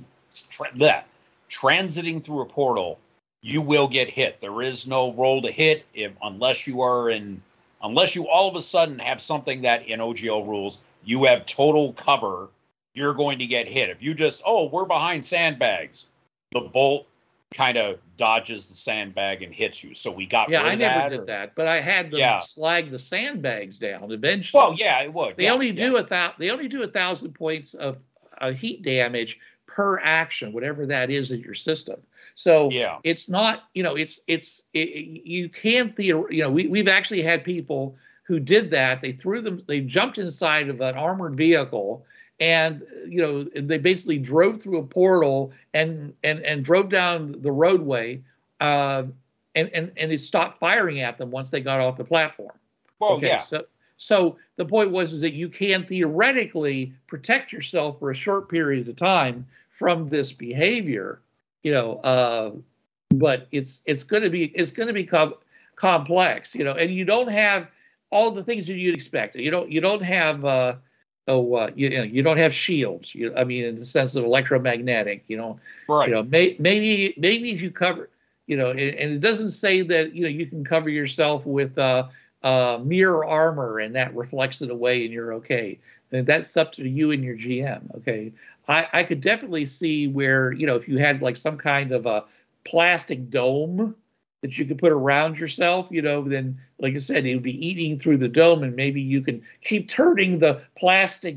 S2: tra- bleh, transiting through a portal, you will get hit. There is no roll to hit if unless you are in unless you all of a sudden have something that in OGL rules you have total cover, you're going to get hit. If you just, oh, we're behind sandbags, the bolt kind of dodges the sandbag and hits you. So we got
S1: yeah, I never
S2: that,
S1: did
S2: or-
S1: that, but I had them
S2: Yeah.
S1: slag the sandbags down eventually.
S2: Well, yeah, it would.
S1: They
S2: yeah,
S1: only
S2: yeah.
S1: do a thou- they only do a thousand points of uh, heat damage per action, whatever that is in your system. So
S2: Yeah.
S1: it's not you know it's it's it, you can theor- you know we we've actually had people who did that. They threw them they jumped inside of an armored vehicle and you know they basically drove through a portal and and and drove down the roadway. Uh, and, and, and it stopped firing at them once they got off the platform.
S2: Well,
S1: Okay,
S2: yeah.
S1: So, so the point was is that you can theoretically protect yourself for a short period of time from this behavior, you know. Uh, but it's it's going to be it's going to become complex, you know, and you don't have all the things that you'd expect. You don't you don't have uh, oh uh, you, you know you don't have shields. You, I mean, in the sense of electromagnetic, you know,
S2: Right.
S1: you know, may, maybe maybe if you cover, you know, and, and it doesn't say that you know you can cover yourself with uh, uh, mirror armor and that reflects it away and you're okay. And that's up to you and your GM. Okay, I I could definitely see where you know if you had like some kind of a plastic dome that you could put around yourself, you know, then like I said, it would be eating through the dome, and maybe you can keep turning the plastic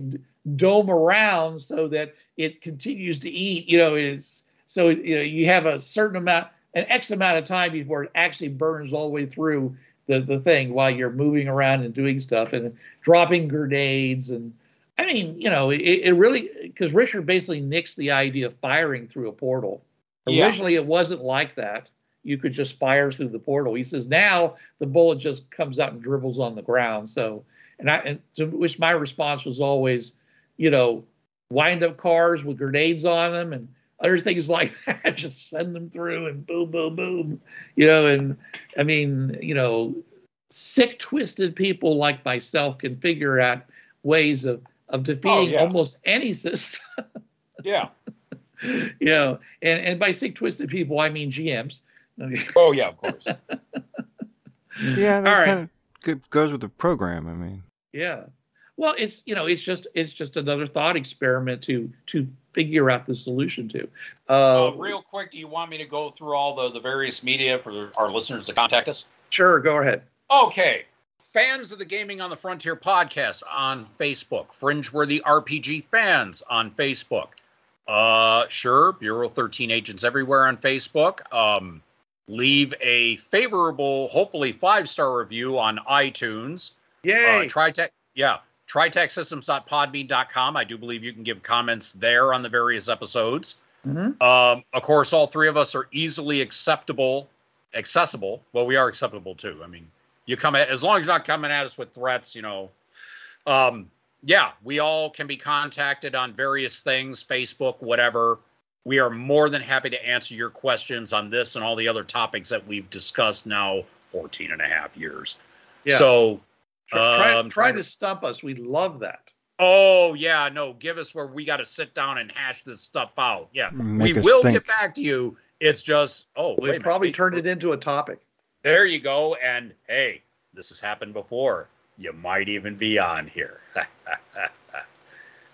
S1: dome around so that it continues to eat. You know, is so you know you have a certain amount, an X amount of time before it actually burns all the way through the the thing while you're moving around and doing stuff and dropping grenades and. I mean, you know, it, it really because Richard basically nixed the idea of firing through a portal.
S2: Yeah.
S1: Originally, it wasn't like that. You could just fire through the portal. He says now the bullet just comes out and dribbles on the ground. So, and I, and to which my response was always, you know, wind up cars with grenades on them and other things like that. Just send them through and boom, boom, boom. You know, and I mean, you know, sick, twisted people like myself can figure out ways of of defeating oh,
S2: yeah.
S1: almost any system.
S2: Yeah.
S1: you know, and, and by sick, twisted people, I mean GMs. Okay.
S2: Oh, yeah, of course.
S3: Yeah, that
S1: All right.
S3: kind of goes with the program. I mean,
S1: Yeah. Well, it's you know, it's just it's just another thought experiment to to figure out the solution to.
S2: Uh,
S1: Uh,
S2: real quick, do you want me to go through all the, the various media for our listeners to contact us?
S1: sure, go ahead.
S2: Okay. Fans of the Gaming on the Frontier podcast on Facebook. Fringeworthy RPG fans on Facebook. Uh, sure. Bureau 13 agents everywhere on Facebook. Um, leave a favorable, hopefully five star review on iTunes. Uh,
S1: Yay!
S2: Tritech, yeah. TritechSystems.podbean.com. I do believe you can give comments there on the various episodes.
S1: Mhm.
S2: Um, of course, all three of us are easily acceptable, accessible. Well, we are acceptable too. I mean, you come at as long as you're not coming at us with threats, you know. Um, yeah, we all can be contacted on various things, Facebook, whatever. We are more than happy to answer your questions on this and all the other topics that we've discussed now 14 and a half years.
S1: Yeah.
S2: So,
S1: try, try,
S2: um,
S1: try
S2: trying
S1: to
S2: to-
S1: stump us. We love that.
S2: oh, yeah, no, give us where we got to sit down and hash this stuff out. Yeah,
S3: Make
S2: we will
S3: think.
S2: get back to you. It's just, oh, wait
S1: We
S2: minute,
S1: probably
S2: wait,
S1: turned it into a topic.
S2: There you go. And hey, this has happened before. You might even be on here.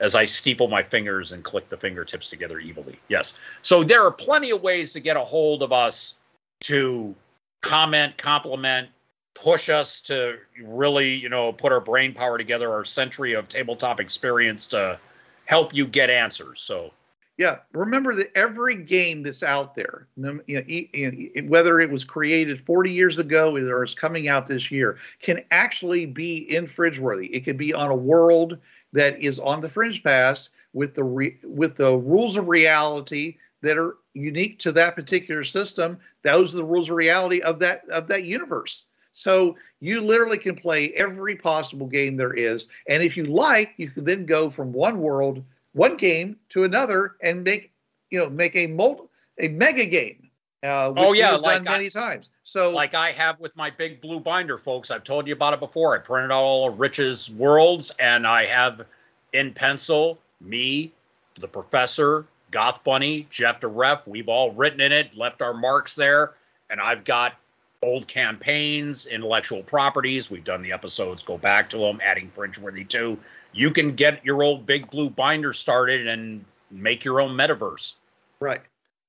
S2: As I steeple my fingers and click the fingertips together evilly. Yes. So there are plenty of ways to get a hold of us to comment, compliment, push us to really, you know, put our brain power together, our century of tabletop experience to help you get answers. So
S1: Yeah, remember that every game that's out there, you know, whether it was created 40 years ago or is coming out this year, can actually be in Fringeworthy. It could be on a world that is on the Fringe Path with the re- with the rules of reality that are unique to that particular system. Those are the rules of reality of that of that universe. So you literally can play every possible game there is, and if you like, you can then go from one world one game to another and make you know make a multi a mega game. Uh,
S2: Oh, yeah, like
S1: done
S2: I-
S1: many times. So
S2: like I have with my big blue binder, folks. I've told you about it before. I printed out all of Rich's worlds, and I have in pencil me, the professor, Goth Bunny, Jeff the Ref. We've all written in it, left our marks there, and I've got old campaigns, intellectual properties. We've done the episodes, go back to them, adding Fringeworthy too. You can get your old big blue binder started and make your own metaverse,
S1: right.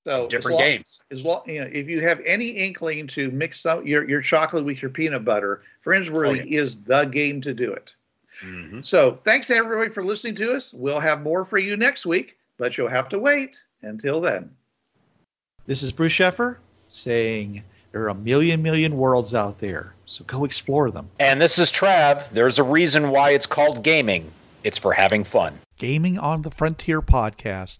S1: So
S2: different
S1: as long,
S2: games.
S1: As long you know, if you have any inkling to mix some your your chocolate with your peanut butter, Fringeworthy
S2: Oh,
S1: is the game to do it.
S2: hmm
S1: So thanks everybody for listening to us. We'll have more for you next week, but you'll have to wait until then.
S4: This is Bruce Sheffer saying there are a million, million worlds out there, so go explore them.
S5: And this is Trav. There's a reason why it's called gaming. It's for having fun.
S4: Gaming on the Frontier podcast